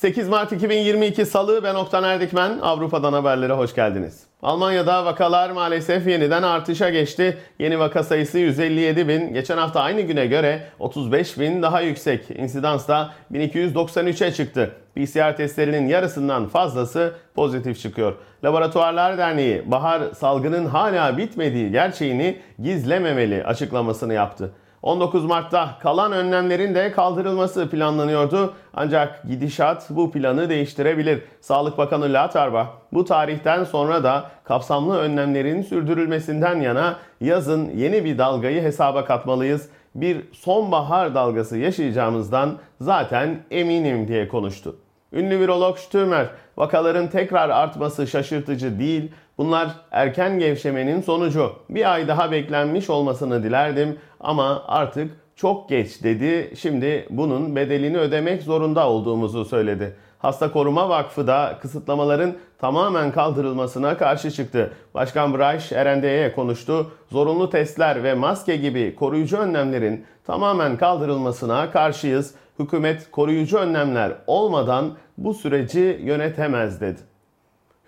8 Mart 2022 Salı ben Oktan Erdikmen. Avrupa'dan haberlere hoş geldiniz. Almanya'da vakalar maalesef yeniden artışa geçti. Yeni vaka sayısı 157 bin. Geçen hafta aynı güne göre 35 bin daha yüksek. İnsidans da 1293'e çıktı. PCR testlerinin yarısından fazlası pozitif çıkıyor. Laboratuvarlar Derneği bahar salgının hala bitmediği gerçeğini gizlememeli açıklamasını yaptı. 19 Mart'ta kalan önlemlerin de kaldırılması planlanıyordu. Ancak gidişat bu planı değiştirebilir. Sağlık Bakanı Latarba bu tarihten sonra da kapsamlı önlemlerin sürdürülmesinden yana yazın yeni bir dalgayı hesaba katmalıyız. Bir sonbahar dalgası yaşayacağımızdan zaten eminim diye konuştu. Ünlü virolog Stürmer, vakaların tekrar artması şaşırtıcı değil, bunlar erken gevşemenin sonucu. Bir ay daha beklenmiş olmasını dilerdim ama artık çok geç dedi. Şimdi bunun bedelini ödemek zorunda olduğumuzu söyledi. Hasta Koruma Vakfı da kısıtlamaların tamamen kaldırılmasına karşı çıktı. Başkan Braiş RND'ye konuştu. Zorunlu testler ve maske gibi koruyucu önlemlerin tamamen kaldırılmasına karşıyız. Hükümet koruyucu önlemler olmadan bu süreci yönetemez dedi.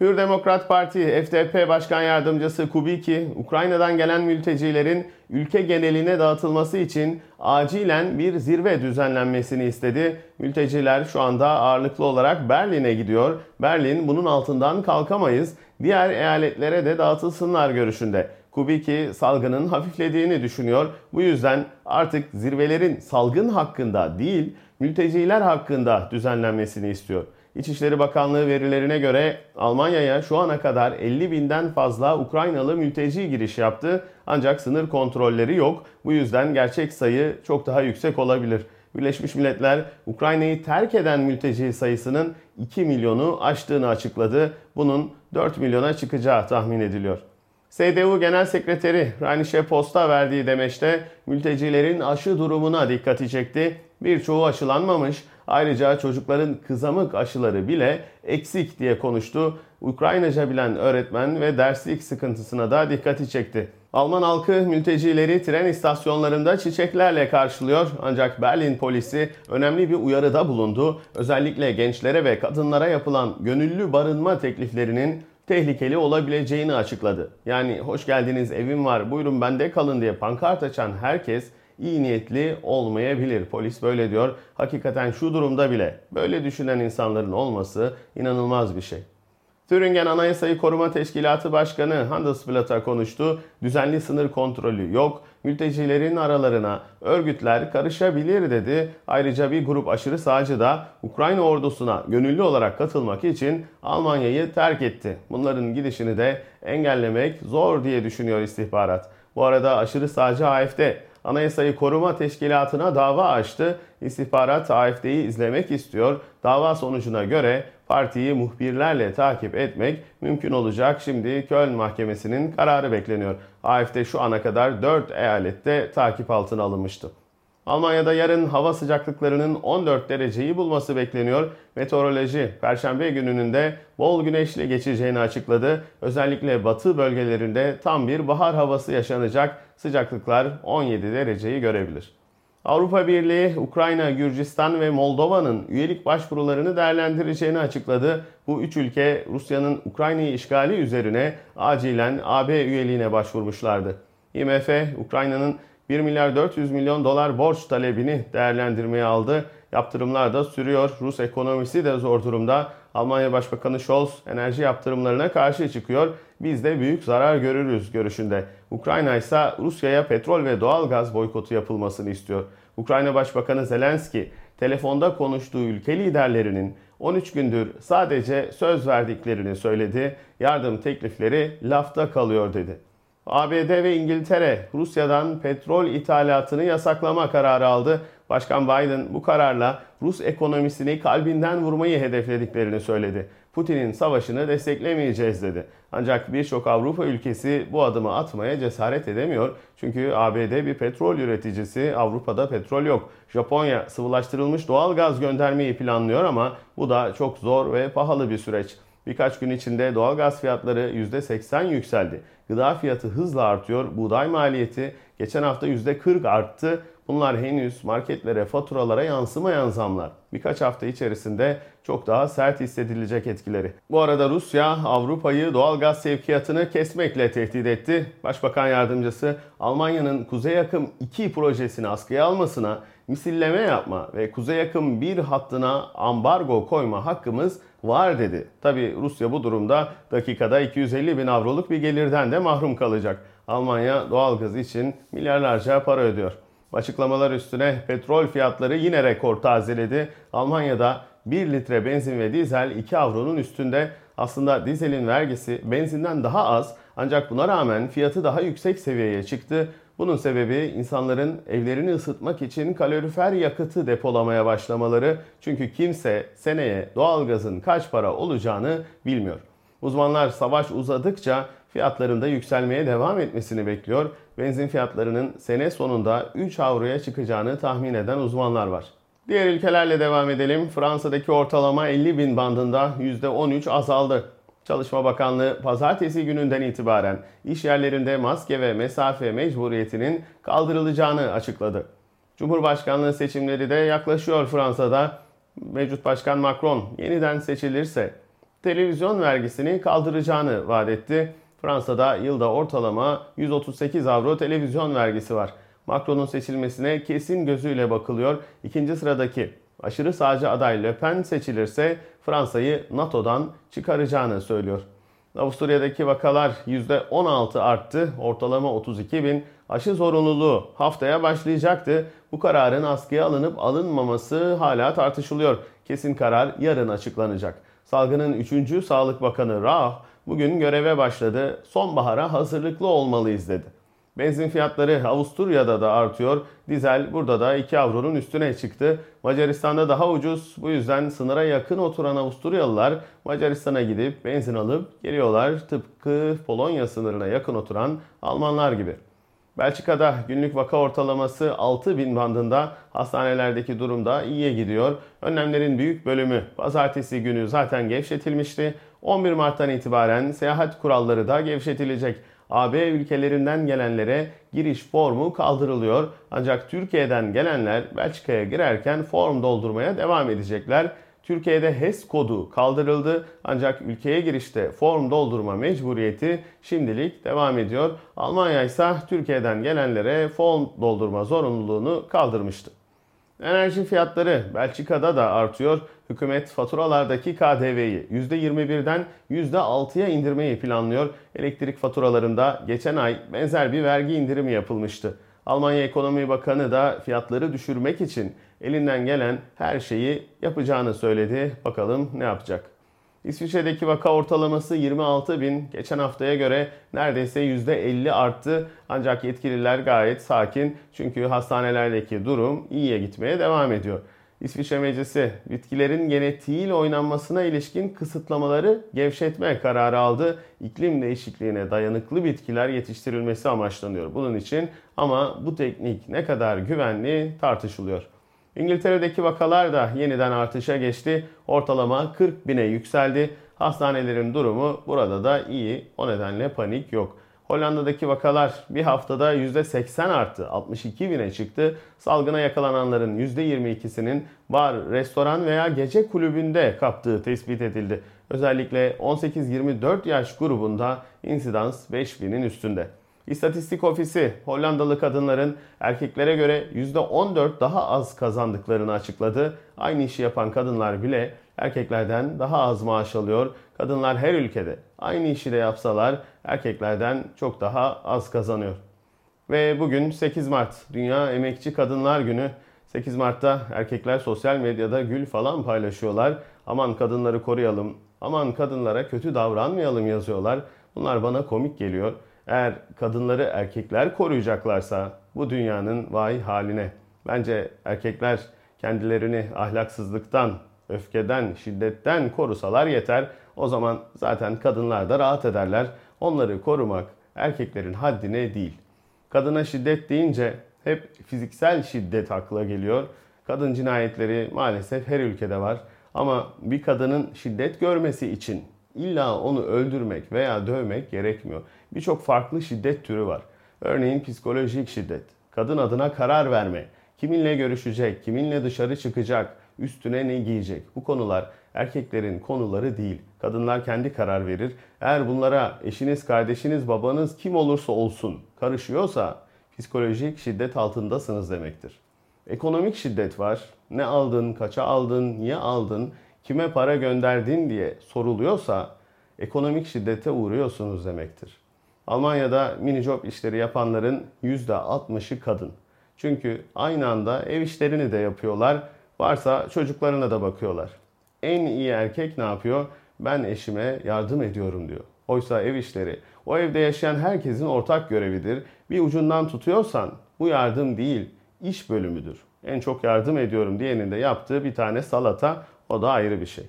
Hür Demokrat Parti FDP Başkan Yardımcısı Kubicki, Ukrayna'dan gelen mültecilerin ülke geneline dağıtılması için acilen bir zirve düzenlenmesini istedi. Mülteciler şu anda ağırlıklı olarak Berlin'e gidiyor. Berlin bunun altından kalkamayız. Diğer eyaletlere de dağıtılsınlar görüşünde. Kubicki salgının hafiflediğini düşünüyor. Bu yüzden artık zirvelerin salgın hakkında değil, mülteciler hakkında düzenlenmesini istiyor. İçişleri Bakanlığı verilerine göre Almanya'ya şu ana kadar 50 binden fazla Ukraynalı mülteci giriş yaptı. Ancak sınır kontrolleri yok. Bu yüzden gerçek sayı çok daha yüksek olabilir. Birleşmiş Milletler Ukrayna'yı terk eden mülteci sayısının 2 milyonu aştığını açıkladı. Bunun 4 milyona çıkacağı tahmin ediliyor. SDU Genel Sekreteri Ranişe Post'a verdiği demeçte mültecilerin aşı durumuna dikkati çekti. Birçoğu aşılanmamış, Ayrıca çocukların kızamık aşıları bile eksik diye konuştu. Ukraynaca bilen öğretmen ve derslik sıkıntısına da dikkati çekti. Alman halkı mültecileri tren istasyonlarında çiçeklerle karşılıyor ancak Berlin polisi önemli bir uyarıda bulundu. Özellikle gençlere ve kadınlara yapılan gönüllü barınma tekliflerinin tehlikeli olabileceğini açıkladı. Yani hoş geldiniz evim var buyurun bende kalın diye pankart açan herkes iyi niyetli olmayabilir. Polis böyle diyor. Hakikaten şu durumda bile böyle düşünen insanların olması inanılmaz bir şey. Thüringen Anayasayı Koruma Teşkilatı Başkanı Handelsblatt'a konuştu. Düzenli sınır kontrolü yok. Mültecilerin aralarına örgütler karışabilir dedi. Ayrıca bir grup aşırı sağcı da Ukrayna ordusuna gönüllü olarak katılmak için Almanya'yı terk etti. Bunların gidişini de engellemek zor diye düşünüyor istihbarat. Bu arada aşırı sağcı AFD Anayasayı Koruma Teşkilatı'na dava açtı. İstihbarat AFD'yi izlemek istiyor. Dava sonucuna göre partiyi muhbirlerle takip etmek mümkün olacak. Şimdi Köln Mahkemesi'nin kararı bekleniyor. AFD şu ana kadar 4 eyalette takip altına alınmıştı. Almanya'da yarın hava sıcaklıklarının 14 dereceyi bulması bekleniyor. Meteoroloji Perşembe gününün de bol güneşli geçeceğini açıkladı. Özellikle batı bölgelerinde tam bir bahar havası yaşanacak. Sıcaklıklar 17 dereceyi görebilir. Avrupa Birliği, Ukrayna, Gürcistan ve Moldova'nın üyelik başvurularını değerlendireceğini açıkladı. Bu üç ülke Rusya'nın Ukrayna'yı işgali üzerine acilen AB üyeliğine başvurmuşlardı. IMF, Ukrayna'nın 1 milyar 400 milyon dolar borç talebini değerlendirmeye aldı. Yaptırımlar da sürüyor. Rus ekonomisi de zor durumda. Almanya Başbakanı Scholz enerji yaptırımlarına karşı çıkıyor. Biz de büyük zarar görürüz görüşünde. Ukrayna ise Rusya'ya petrol ve doğal gaz boykotu yapılmasını istiyor. Ukrayna Başbakanı Zelenski telefonda konuştuğu ülke liderlerinin 13 gündür sadece söz verdiklerini söyledi. Yardım teklifleri lafta kalıyor dedi. ABD ve İngiltere Rusya'dan petrol ithalatını yasaklama kararı aldı. Başkan Biden bu kararla Rus ekonomisini kalbinden vurmayı hedeflediklerini söyledi. Putin'in savaşını desteklemeyeceğiz dedi. Ancak birçok Avrupa ülkesi bu adımı atmaya cesaret edemiyor. Çünkü ABD bir petrol üreticisi, Avrupa'da petrol yok. Japonya sıvılaştırılmış doğal gaz göndermeyi planlıyor ama bu da çok zor ve pahalı bir süreç. Birkaç gün içinde doğal gaz fiyatları %80 yükseldi. Gıda fiyatı hızla artıyor. Buğday maliyeti geçen hafta %40 arttı. Bunlar henüz marketlere, faturalara yansımayan zamlar. Birkaç hafta içerisinde çok daha sert hissedilecek etkileri. Bu arada Rusya Avrupa'yı doğal gaz sevkiyatını kesmekle tehdit etti. Başbakan yardımcısı Almanya'nın Kuzey Akım 2 projesini askıya almasına, misilleme yapma ve Kuzey Akım 1 hattına ambargo koyma hakkımız var dedi. Tabi Rusya bu durumda dakikada 250 bin avroluk bir gelirden de mahrum kalacak. Almanya doğalgaz için milyarlarca para ödüyor. Açıklamalar üstüne petrol fiyatları yine rekor tazeledi. Almanya'da 1 litre benzin ve dizel 2 avronun üstünde. Aslında dizelin vergisi benzinden daha az ancak buna rağmen fiyatı daha yüksek seviyeye çıktı. Bunun sebebi insanların evlerini ısıtmak için kalorifer yakıtı depolamaya başlamaları. Çünkü kimse seneye doğalgazın kaç para olacağını bilmiyor. Uzmanlar savaş uzadıkça fiyatlarında yükselmeye devam etmesini bekliyor. Benzin fiyatlarının sene sonunda 3 avroya çıkacağını tahmin eden uzmanlar var. Diğer ülkelerle devam edelim. Fransa'daki ortalama 50 bin bandında %13 azaldı. Çalışma Bakanlığı pazartesi gününden itibaren iş yerlerinde maske ve mesafe mecburiyetinin kaldırılacağını açıkladı. Cumhurbaşkanlığı seçimleri de yaklaşıyor Fransa'da. Mevcut Başkan Macron yeniden seçilirse televizyon vergisini kaldıracağını vaat etti. Fransa'da yılda ortalama 138 avro televizyon vergisi var. Macron'un seçilmesine kesin gözüyle bakılıyor. İkinci sıradaki aşırı sağcı aday Le Pen seçilirse Fransa'yı NATO'dan çıkaracağını söylüyor. Avusturya'daki vakalar %16 arttı. Ortalama 32 bin. Aşı zorunluluğu haftaya başlayacaktı. Bu kararın askıya alınıp alınmaması hala tartışılıyor. Kesin karar yarın açıklanacak. Salgının 3. Sağlık Bakanı Rah bugün göreve başladı. Sonbahara hazırlıklı olmalıyız dedi. Benzin fiyatları Avusturya'da da artıyor. Dizel burada da 2 avronun üstüne çıktı. Macaristan'da daha ucuz. Bu yüzden sınıra yakın oturan Avusturyalılar Macaristan'a gidip benzin alıp geliyorlar. Tıpkı Polonya sınırına yakın oturan Almanlar gibi. Belçika'da günlük vaka ortalaması 6 bin bandında hastanelerdeki durum da iyiye gidiyor. Önlemlerin büyük bölümü pazartesi günü zaten gevşetilmişti. 11 Mart'tan itibaren seyahat kuralları da gevşetilecek. AB ülkelerinden gelenlere giriş formu kaldırılıyor. Ancak Türkiye'den gelenler Belçika'ya girerken form doldurmaya devam edecekler. Türkiye'de HES kodu kaldırıldı ancak ülkeye girişte form doldurma mecburiyeti şimdilik devam ediyor. Almanya ise Türkiye'den gelenlere form doldurma zorunluluğunu kaldırmıştı. Enerji fiyatları Belçika'da da artıyor. Hükümet faturalardaki KDV'yi %21'den %6'ya indirmeyi planlıyor. Elektrik faturalarında geçen ay benzer bir vergi indirimi yapılmıştı. Almanya Ekonomi Bakanı da fiyatları düşürmek için elinden gelen her şeyi yapacağını söyledi. Bakalım ne yapacak? İsviçre'deki vaka ortalaması 26 bin. Geçen haftaya göre neredeyse %50 arttı. Ancak yetkililer gayet sakin. Çünkü hastanelerdeki durum iyiye gitmeye devam ediyor. İsviçre Meclisi bitkilerin genetiğiyle oynanmasına ilişkin kısıtlamaları gevşetme kararı aldı. İklim değişikliğine dayanıklı bitkiler yetiştirilmesi amaçlanıyor bunun için ama bu teknik ne kadar güvenli tartışılıyor. İngiltere'deki vakalar da yeniden artışa geçti. Ortalama 40 bine yükseldi. Hastanelerin durumu burada da iyi. O nedenle panik yok. Hollanda'daki vakalar bir haftada %80 arttı. 62 bine çıktı. Salgına yakalananların %22'sinin bar, restoran veya gece kulübünde kaptığı tespit edildi. Özellikle 18-24 yaş grubunda insidans 5000'in üstünde. İstatistik Ofisi Hollandalı kadınların erkeklere göre %14 daha az kazandıklarını açıkladı. Aynı işi yapan kadınlar bile erkeklerden daha az maaş alıyor. Kadınlar her ülkede aynı işi de yapsalar erkeklerden çok daha az kazanıyor. Ve bugün 8 Mart Dünya Emekçi Kadınlar Günü. 8 Mart'ta erkekler sosyal medyada gül falan paylaşıyorlar. Aman kadınları koruyalım, aman kadınlara kötü davranmayalım yazıyorlar. Bunlar bana komik geliyor. Eğer kadınları erkekler koruyacaklarsa bu dünyanın vay haline. Bence erkekler kendilerini ahlaksızlıktan, öfkeden, şiddetten korusalar yeter. O zaman zaten kadınlar da rahat ederler. Onları korumak erkeklerin haddine değil. Kadına şiddet deyince hep fiziksel şiddet akla geliyor. Kadın cinayetleri maalesef her ülkede var. Ama bir kadının şiddet görmesi için illa onu öldürmek veya dövmek gerekmiyor. Birçok farklı şiddet türü var. Örneğin psikolojik şiddet, kadın adına karar verme, kiminle görüşecek, kiminle dışarı çıkacak, üstüne ne giyecek. Bu konular erkeklerin konuları değil. Kadınlar kendi karar verir. Eğer bunlara eşiniz, kardeşiniz, babanız kim olursa olsun karışıyorsa psikolojik şiddet altındasınız demektir. Ekonomik şiddet var. Ne aldın, kaça aldın, niye aldın, kime para gönderdin diye soruluyorsa ekonomik şiddete uğruyorsunuz demektir. Almanya'da mini job işleri yapanların %60'ı kadın. Çünkü aynı anda ev işlerini de yapıyorlar. Varsa çocuklarına da bakıyorlar. En iyi erkek ne yapıyor? Ben eşime yardım ediyorum diyor. Oysa ev işleri o evde yaşayan herkesin ortak görevidir. Bir ucundan tutuyorsan bu yardım değil, iş bölümüdür. En çok yardım ediyorum diyenin de yaptığı bir tane salata o da ayrı bir şey.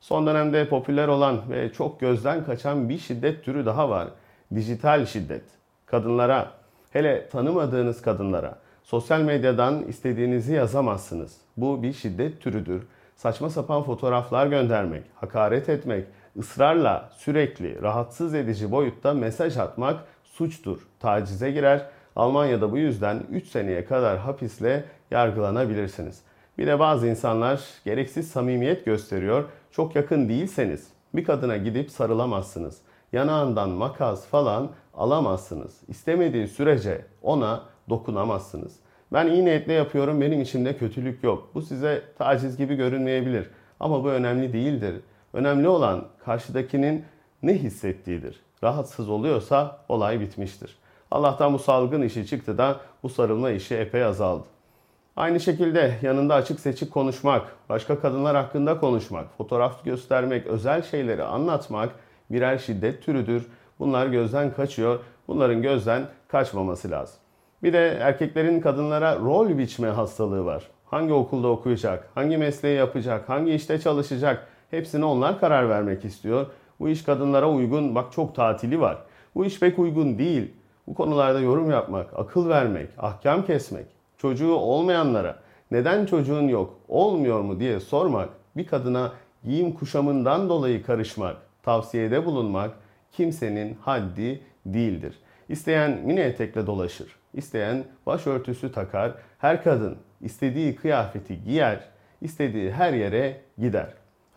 Son dönemde popüler olan ve çok gözden kaçan bir şiddet türü daha var. Dijital şiddet. Kadınlara, hele tanımadığınız kadınlara sosyal medyadan istediğinizi yazamazsınız. Bu bir şiddet türüdür. Saçma sapan fotoğraflar göndermek, hakaret etmek, ısrarla sürekli rahatsız edici boyutta mesaj atmak suçtur. Tacize girer. Almanya'da bu yüzden 3 seneye kadar hapisle yargılanabilirsiniz. Bir de bazı insanlar gereksiz samimiyet gösteriyor. Çok yakın değilseniz bir kadına gidip sarılamazsınız. Yanağından makas falan alamazsınız. İstemediği sürece ona dokunamazsınız. Ben iyi niyetle yapıyorum, benim içimde kötülük yok. Bu size taciz gibi görünmeyebilir. Ama bu önemli değildir. Önemli olan karşıdakinin ne hissettiğidir. Rahatsız oluyorsa olay bitmiştir. Allah'tan bu salgın işi çıktı da bu sarılma işi epey azaldı. Aynı şekilde yanında açık seçik konuşmak, başka kadınlar hakkında konuşmak, fotoğraf göstermek, özel şeyleri anlatmak birer şiddet türüdür. Bunlar gözden kaçıyor. Bunların gözden kaçmaması lazım. Bir de erkeklerin kadınlara rol biçme hastalığı var. Hangi okulda okuyacak, hangi mesleği yapacak, hangi işte çalışacak hepsine onlar karar vermek istiyor. Bu iş kadınlara uygun, bak çok tatili var. Bu iş pek uygun değil. Bu konularda yorum yapmak, akıl vermek, ahkam kesmek, çocuğu olmayanlara neden çocuğun yok, olmuyor mu diye sormak, bir kadına giyim kuşamından dolayı karışmak, tavsiyede bulunmak kimsenin haddi değildir. İsteyen mini etekle dolaşır, isteyen başörtüsü takar, her kadın istediği kıyafeti giyer, istediği her yere gider.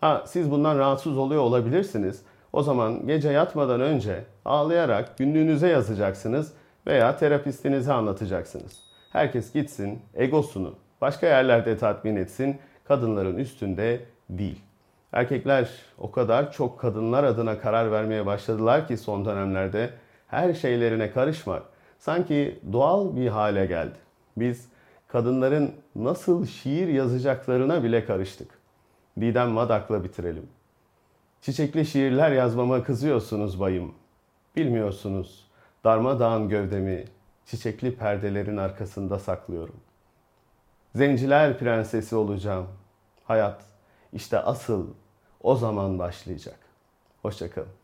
Ha siz bundan rahatsız oluyor olabilirsiniz. O zaman gece yatmadan önce ağlayarak günlüğünüze yazacaksınız veya terapistinize anlatacaksınız. Herkes gitsin, egosunu başka yerlerde tatmin etsin, kadınların üstünde değil. Erkekler o kadar çok kadınlar adına karar vermeye başladılar ki son dönemlerde her şeylerine karışmak sanki doğal bir hale geldi. Biz kadınların nasıl şiir yazacaklarına bile karıştık. Didem Madak'la bitirelim. Çiçekli şiirler yazmama kızıyorsunuz bayım. Bilmiyorsunuz darmadağın gövdemi çiçekli perdelerin arkasında saklıyorum. Zenciler prensesi olacağım. Hayat işte asıl o zaman başlayacak. Hoşçakalın.